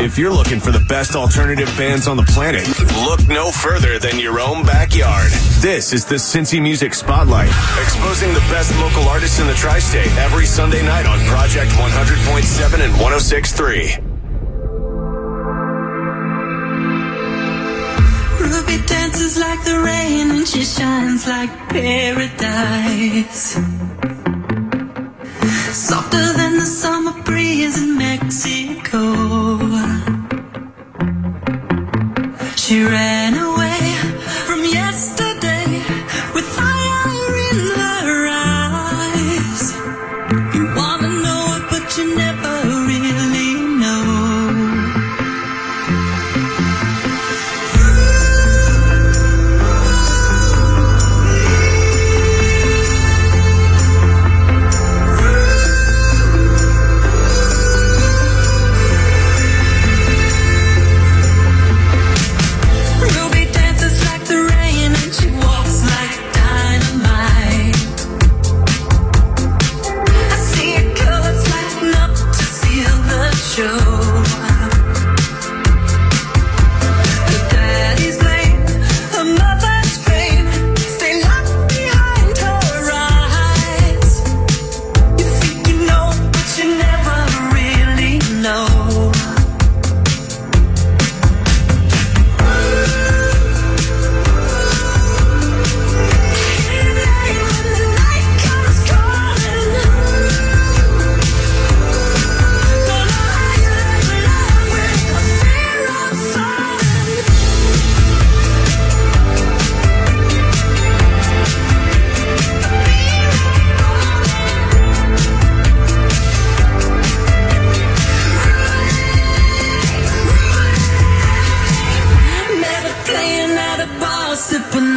If you're looking for the best alternative bands on the planet, look no further than your own backyard. This is the Cincy Music Spotlight, exposing the best local artists in the tri-state every Sunday night on Project 100.7 and 106.3. Ruby dances like the rain and she shines like paradise. Softer than the summer breeze in Mexico. She ran away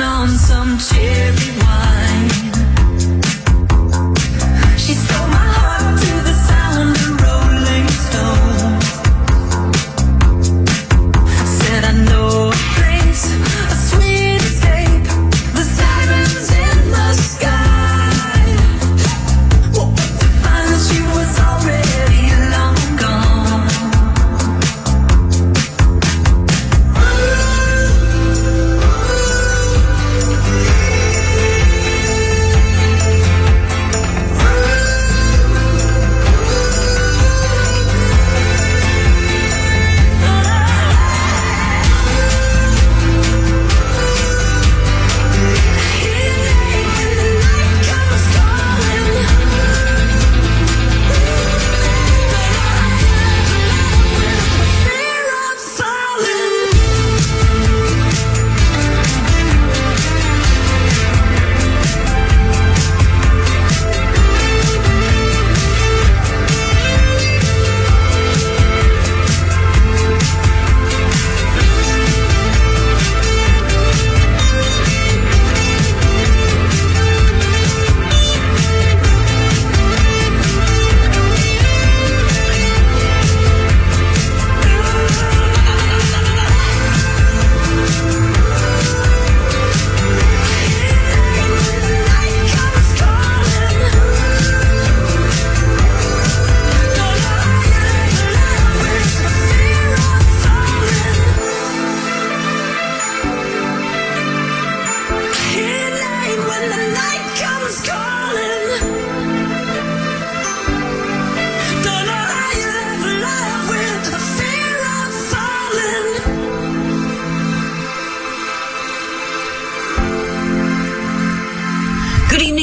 on some cherry wine.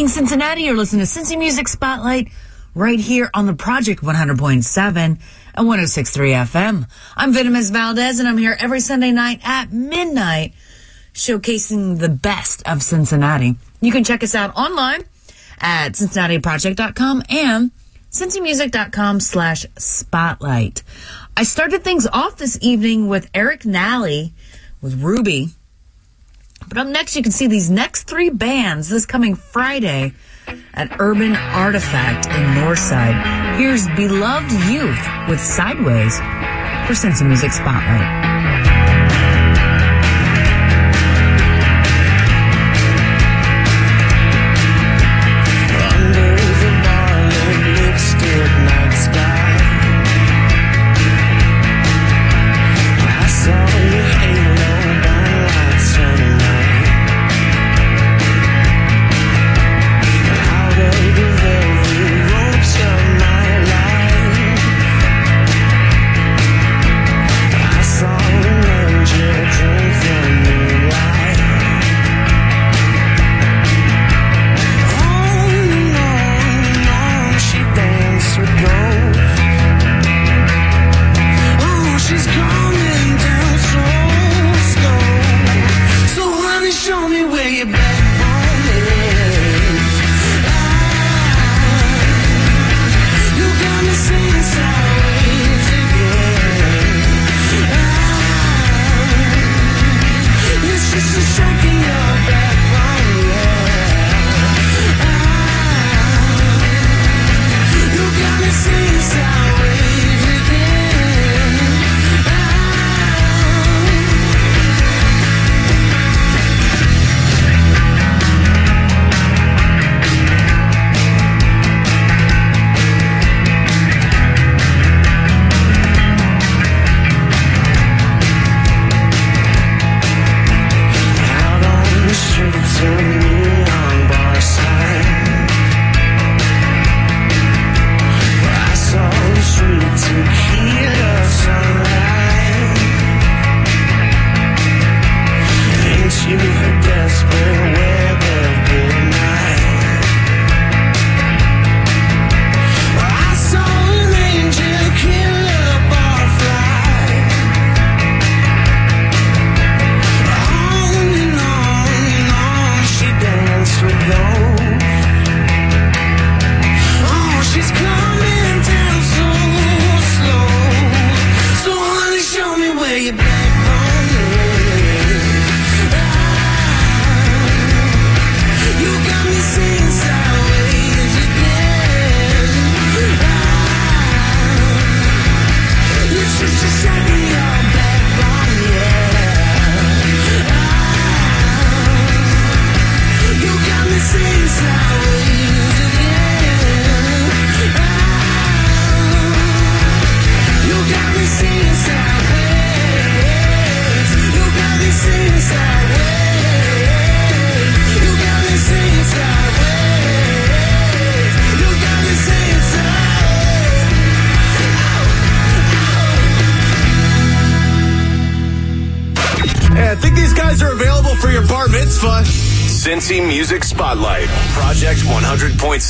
Cincinnati. You're listening to Cincy Music Spotlight right here on the Project 100.7 and 106.3 FM. I'm Venomous Valdez and I'm here every Sunday night at midnight showcasing the best of Cincinnati. You can check us out online at cincinnatiproject.com and cincymusic.com slash spotlight. I started things off this evening with Eric Nally with Ruby. But up next, you can see these next three bands this coming Friday at Urban Artifact in Northside. Here's Beloved Youth with Sideways for Cincy Music Spotlight.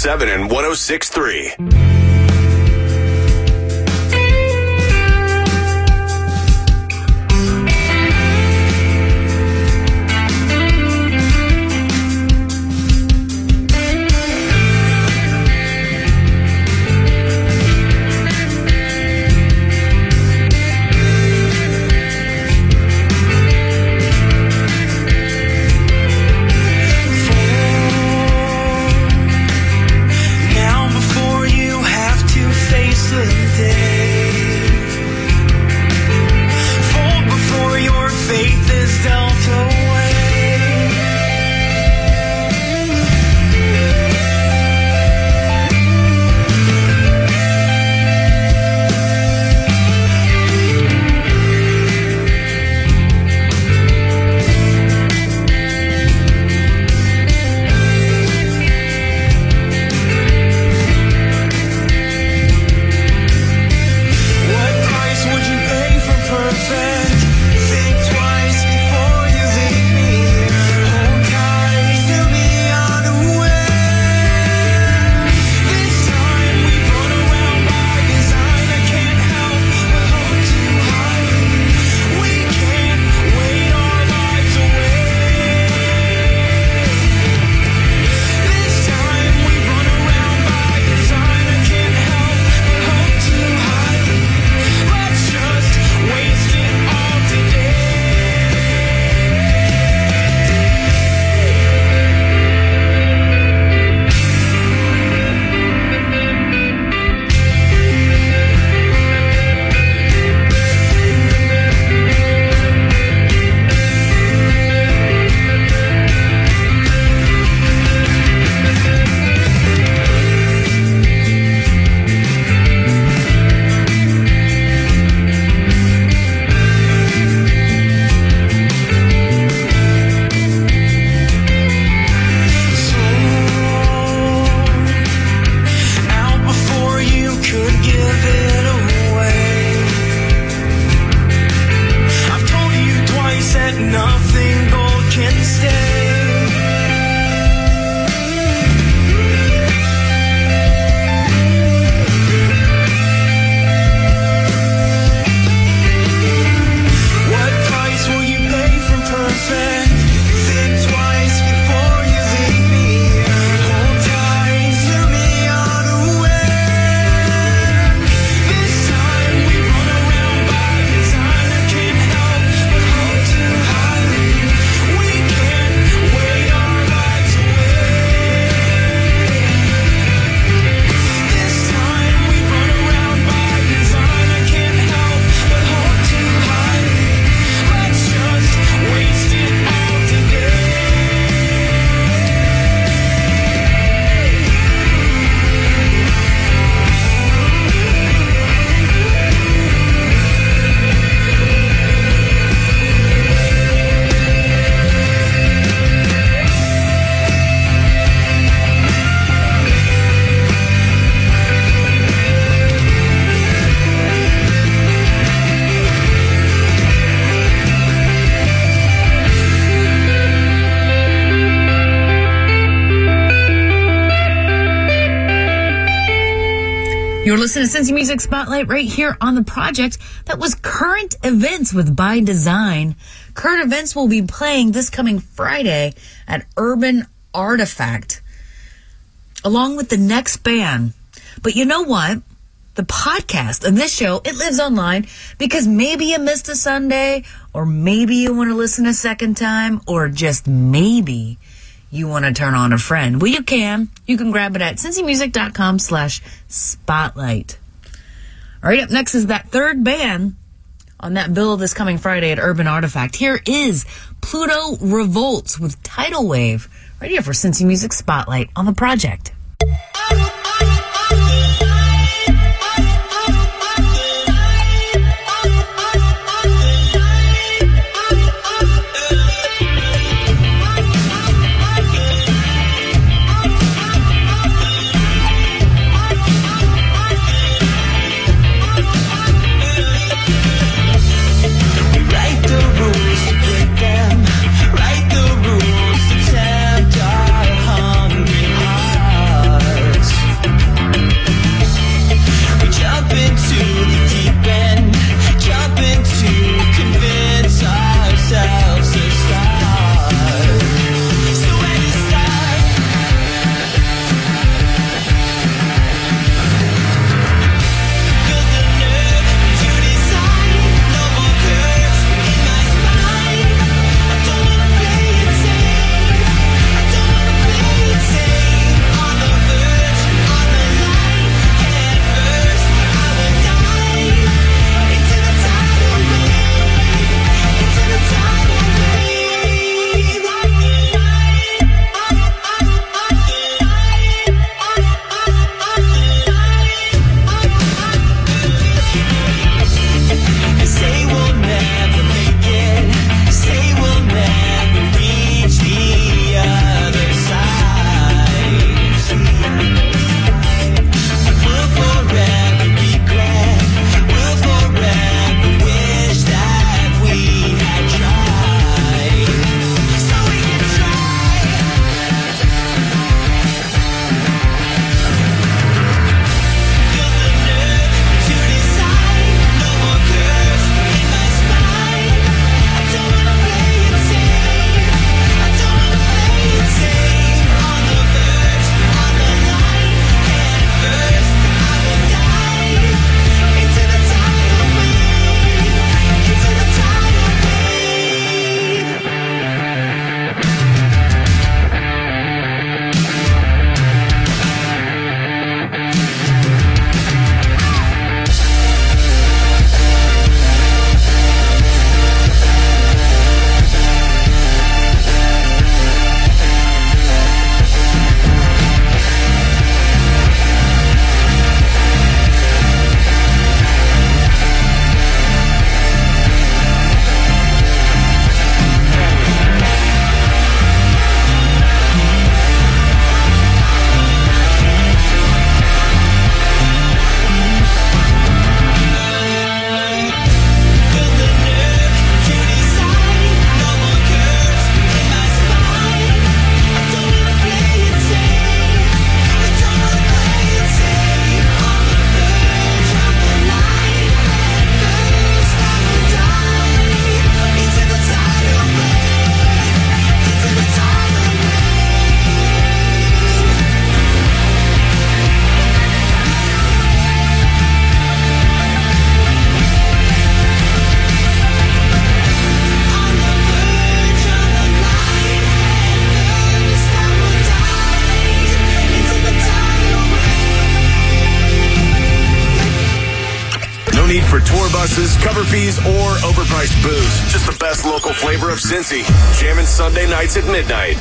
7 and 1063. Cincy Music Spotlight right here on the project that was current events with By Design. Current events will be playing this coming Friday at Urban Artifact along with the next band. But you know what? The podcast and this show, it lives online because maybe you missed a Sunday or maybe you want to listen a second time or just maybe you want to turn on a friend. Well, you can. You can grab it at cincymusic.com slash spotlight. All right, up next is that third band on that bill this coming Friday at Urban Artifact. Here is Pluto Revolts with Tidal Wave, right here for Cincy Music Spotlight on the project.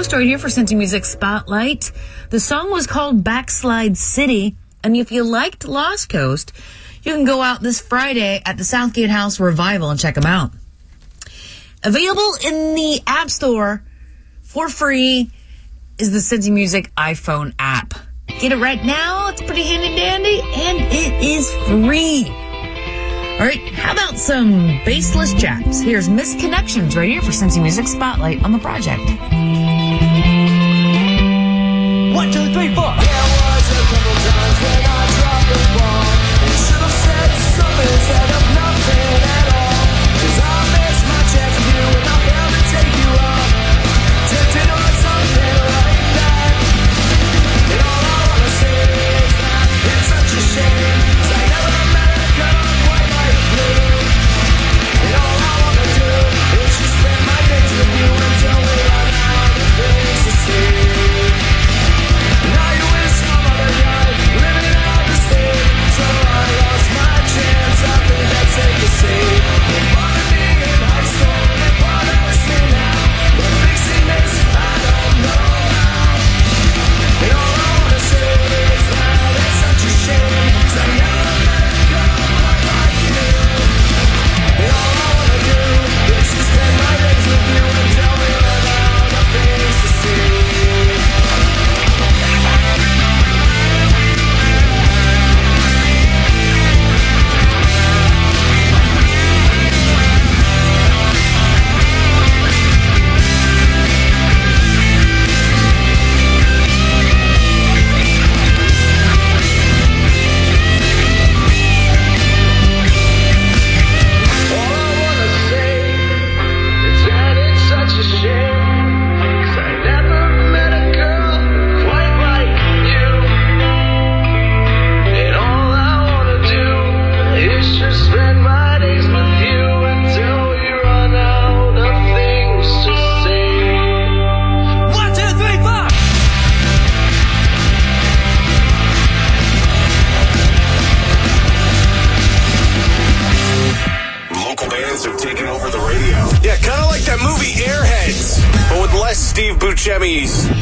Right here for Cincy Music Spotlight. The song was called Backslide City. And if you liked Lost Coast, you can go out this Friday at the Southgate House Revival and check them out. Available in the App Store for free is the Cincy Music iPhone app. Get it right now. It's pretty handy dandy and it is free. All right, how about some baseless chaps? Here's Misconnections right here for Cincy Music Spotlight on the project. One, two, three, four. There was a couple times when I dropped the ball. And should have said something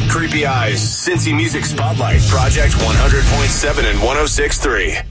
Creepy eyes. Cincy Music Spotlight, Project 100.7 and 106.3.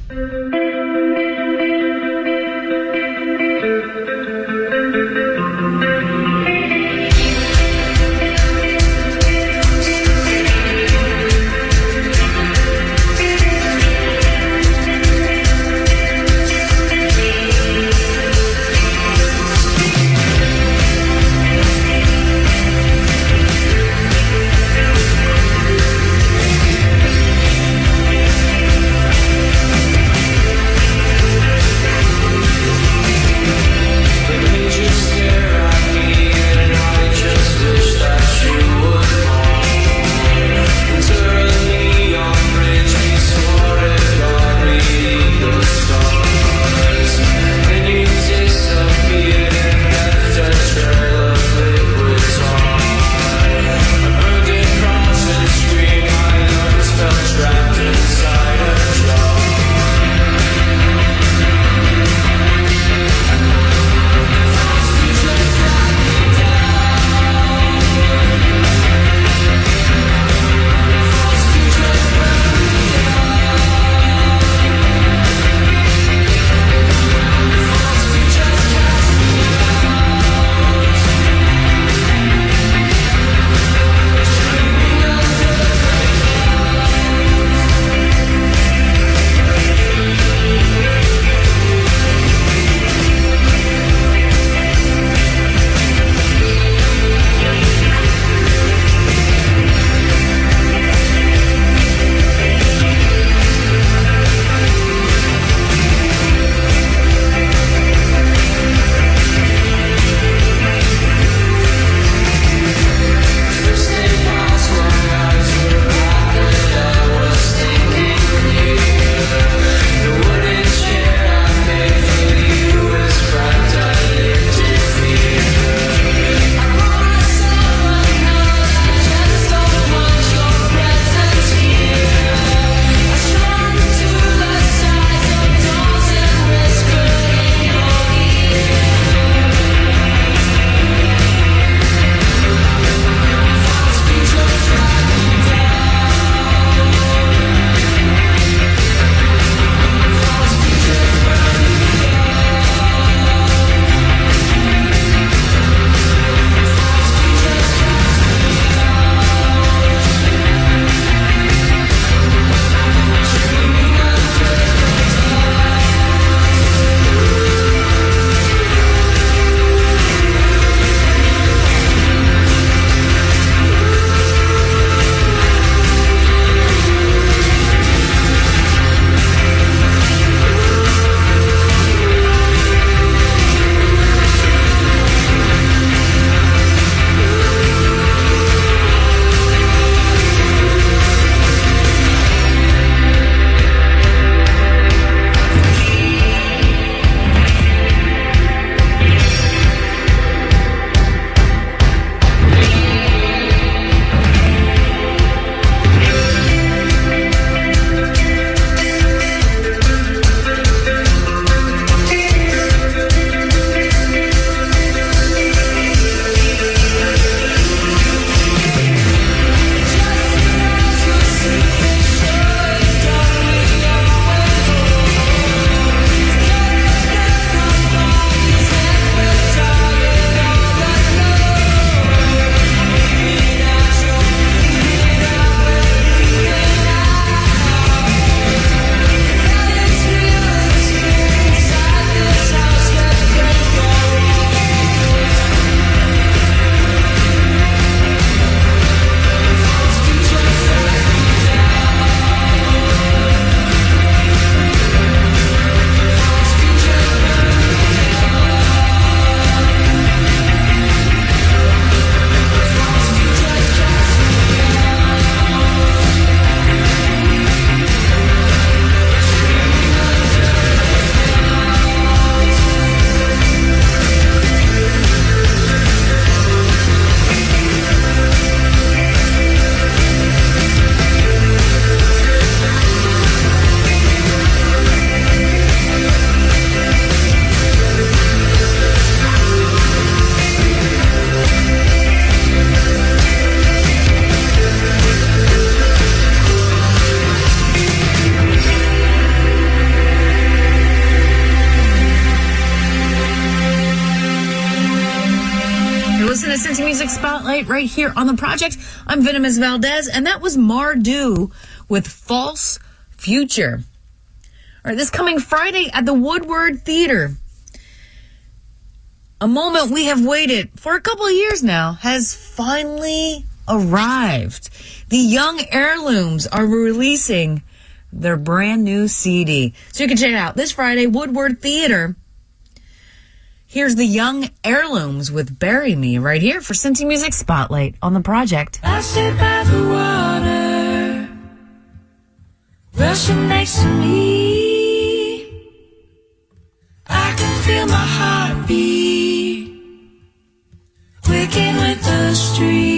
project. I'm Venomous Valdez, and that was Mardu with False Future. All right, this coming Friday at the Woodward Theater. A moment we have waited for a couple of years now has finally arrived. The Young Heirlooms are releasing their brand new CD. So you can check it out this Friday, Woodward Theater. Here's the Young Heirlooms with Bury Me right here for Cincy Music Spotlight on the project. I sit by the water, rushing next to me. I can feel my heartbeat, quicking with the stream.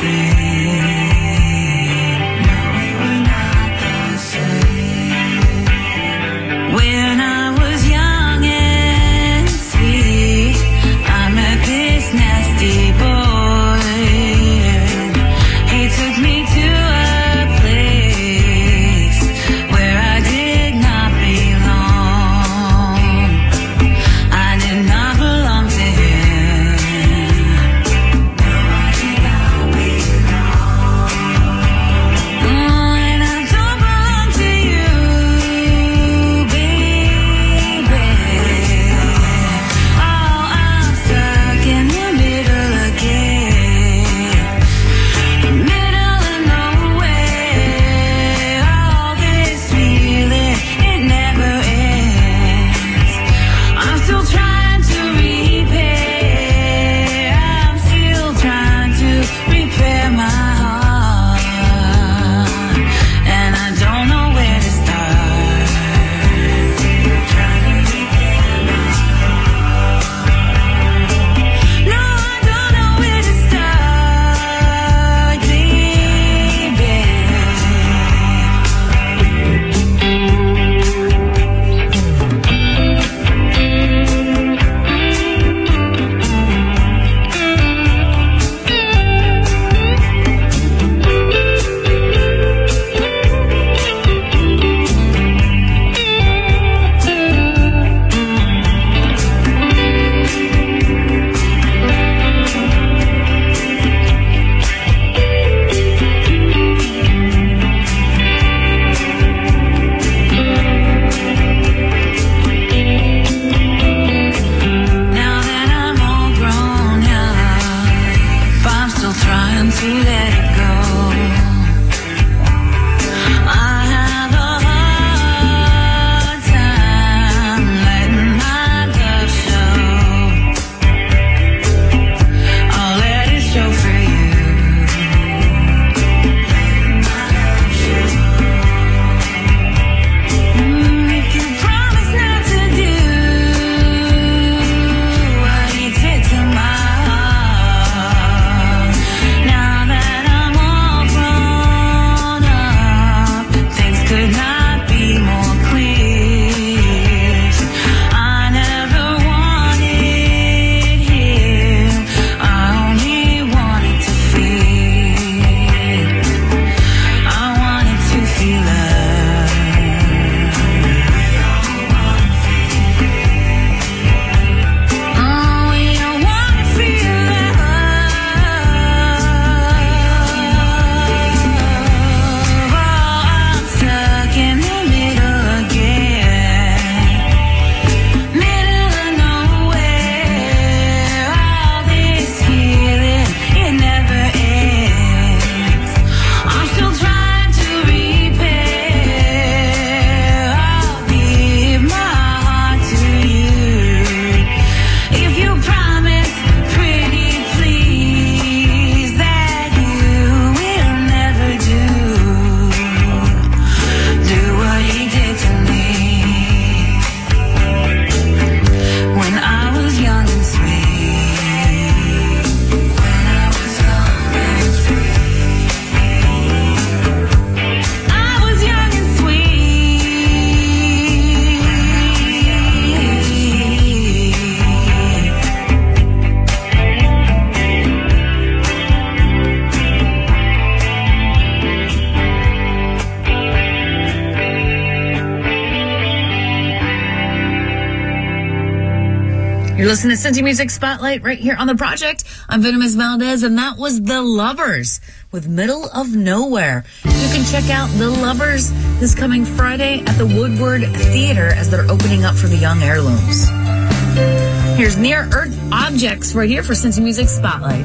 see. Nothing You're listening to Cincy Music Spotlight right here on the project. I'm Venomous Valdez, and that was The Lovers with Middle of Nowhere. You can check out The Lovers this coming Friday at the Woodward Theater as they're opening up for the Young Heirlooms. Here's Near Earth Objects right here for Cincy Music Spotlight.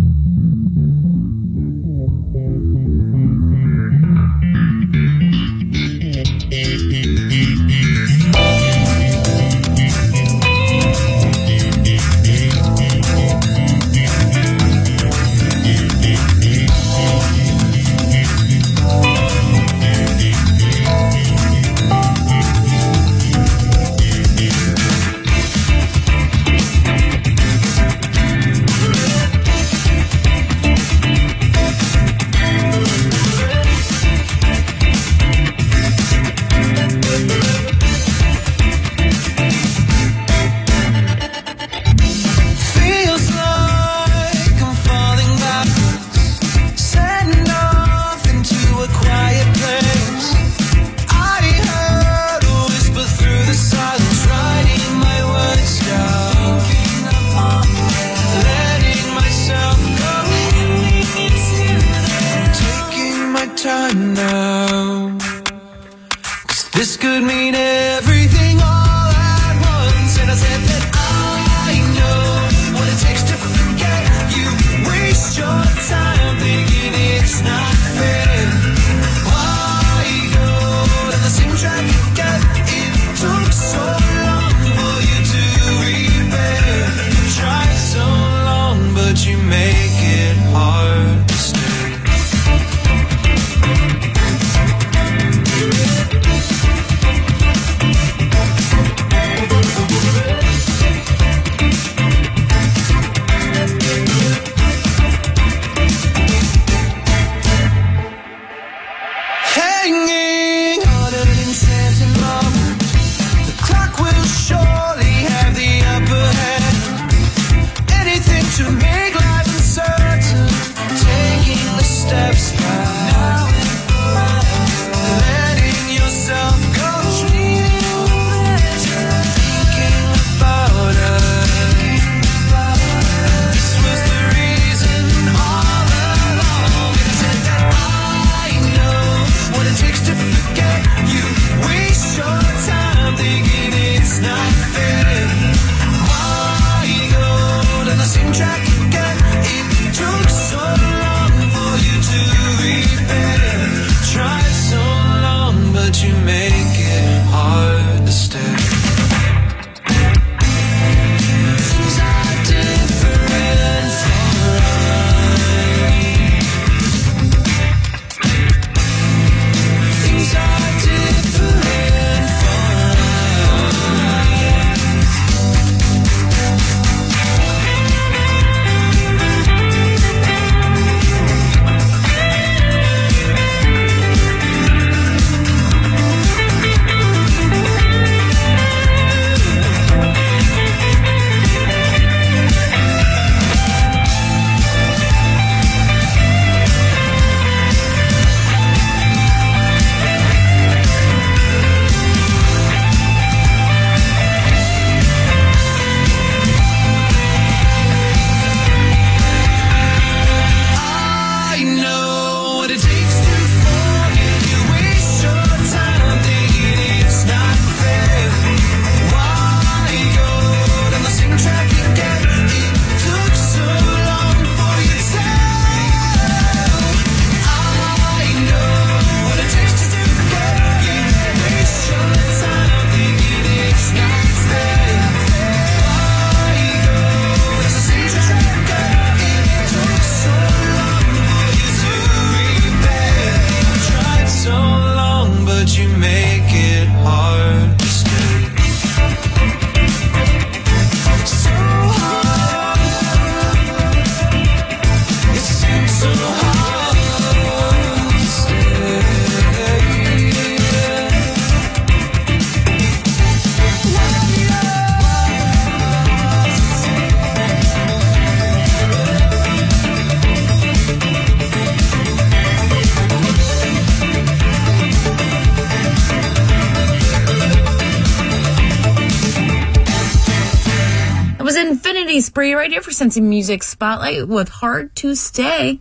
Cincy Music Spotlight with Hard to Stay.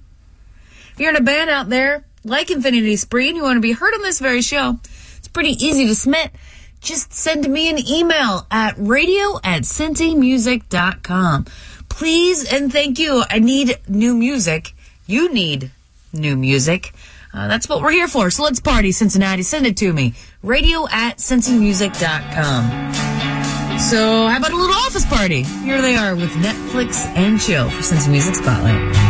If you're in a band out there like Infinity Spree and you want to be heard on this very show, it's pretty easy to submit. just send me an email at radio at cincymusic.com. Please and thank you. I need new music. You need new music. Uh, that's what we're here for. So let's party, Cincinnati. Send it to me. Radio at cincymusic.com. So, how about a little office party? Here they are with Netflix and chill for Cincy Music Spotlight.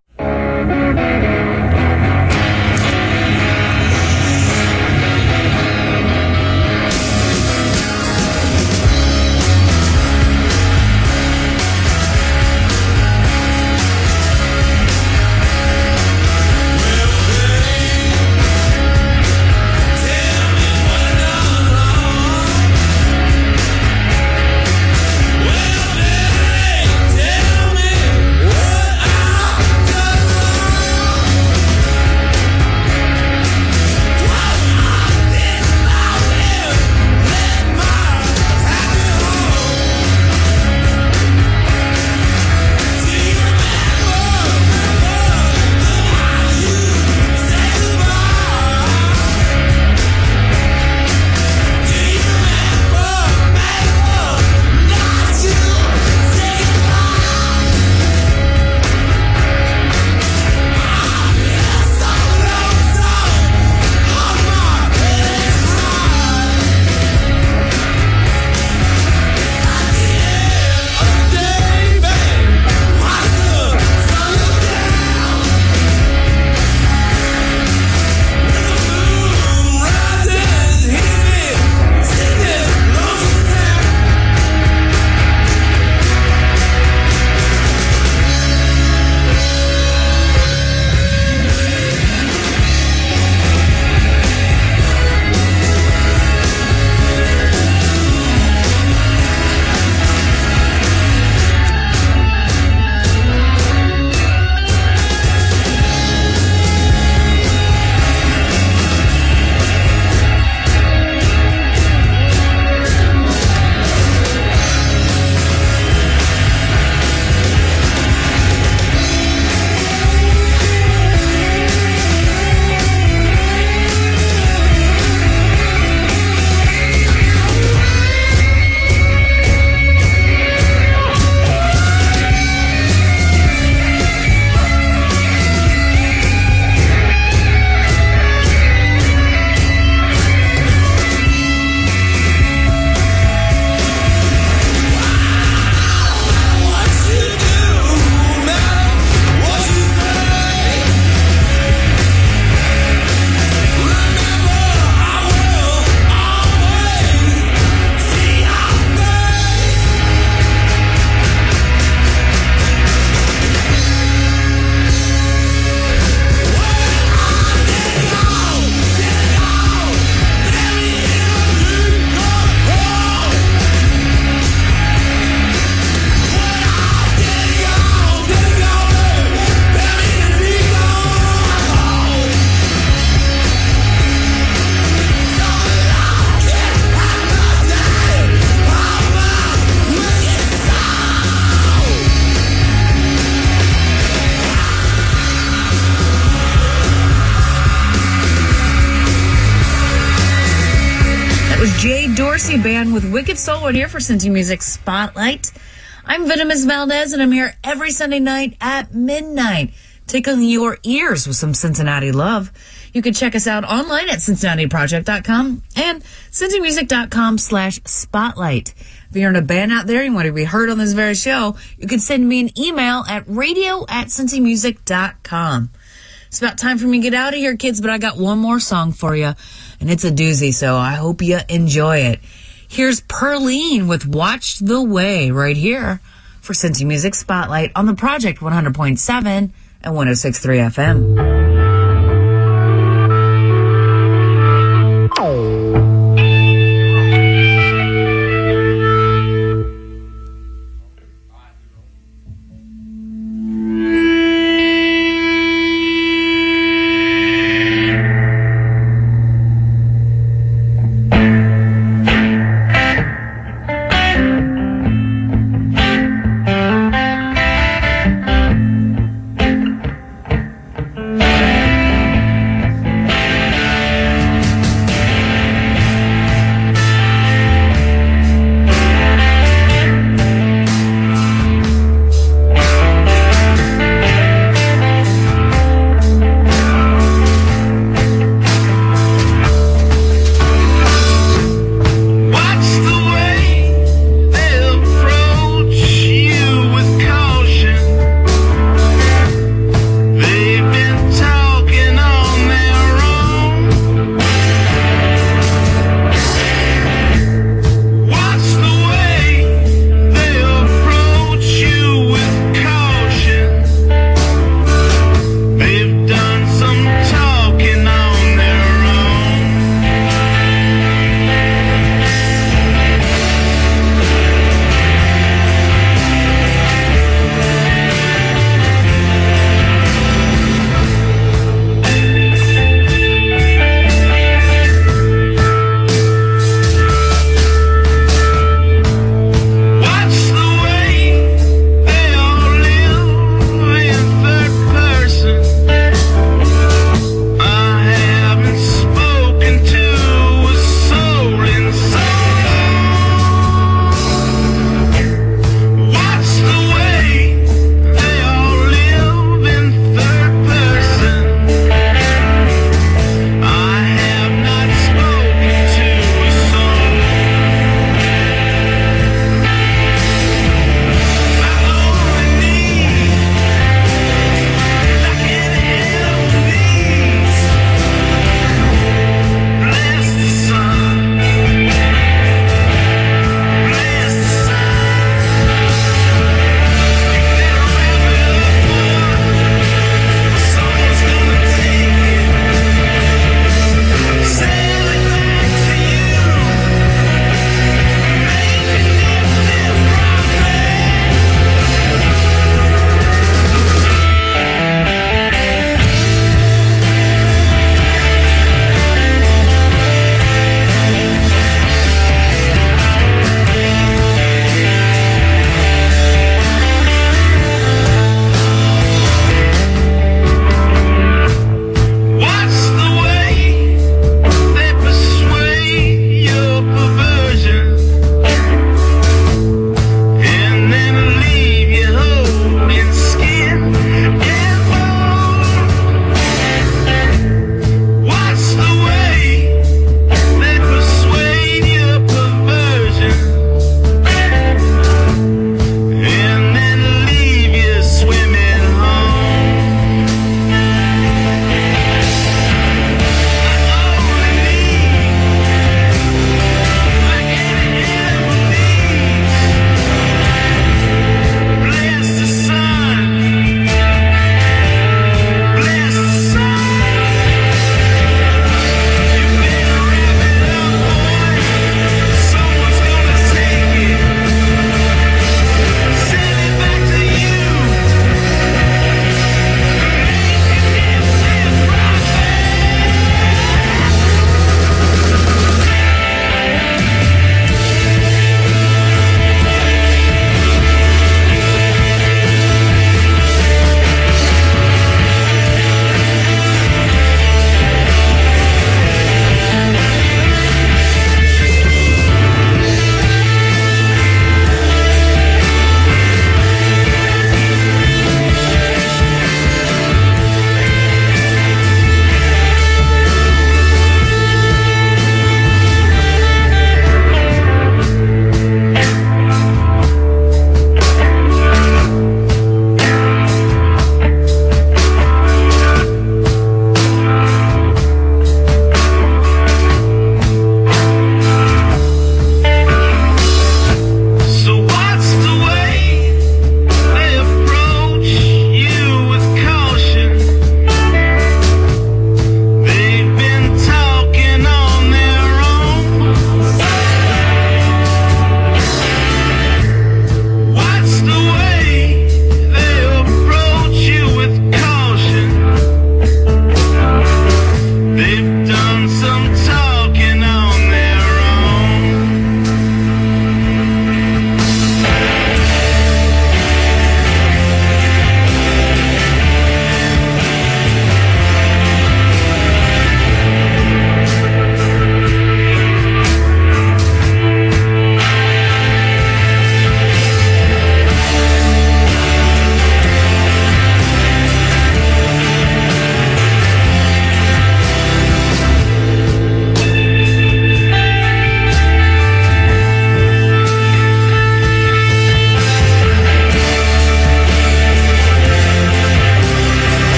Soul here for Cincy Music Spotlight. I'm Venomous Valdez, and I'm here every Sunday night at midnight, tickling your ears with some Cincinnati love. You can check us out online at cincinnatiproject.com and cincymusic.com slash spotlight. If you're in a band out there and you want to be heard on this very show, you can send me an email at radio at cincymusic.com. It's about time for me to get out of here, kids, but I got one more song for you, and it's a doozy, so I hope you enjoy it. Here's Perline with Watch the Way right here for Cincy Music Spotlight on the Project 100.7 and 106.3 FM.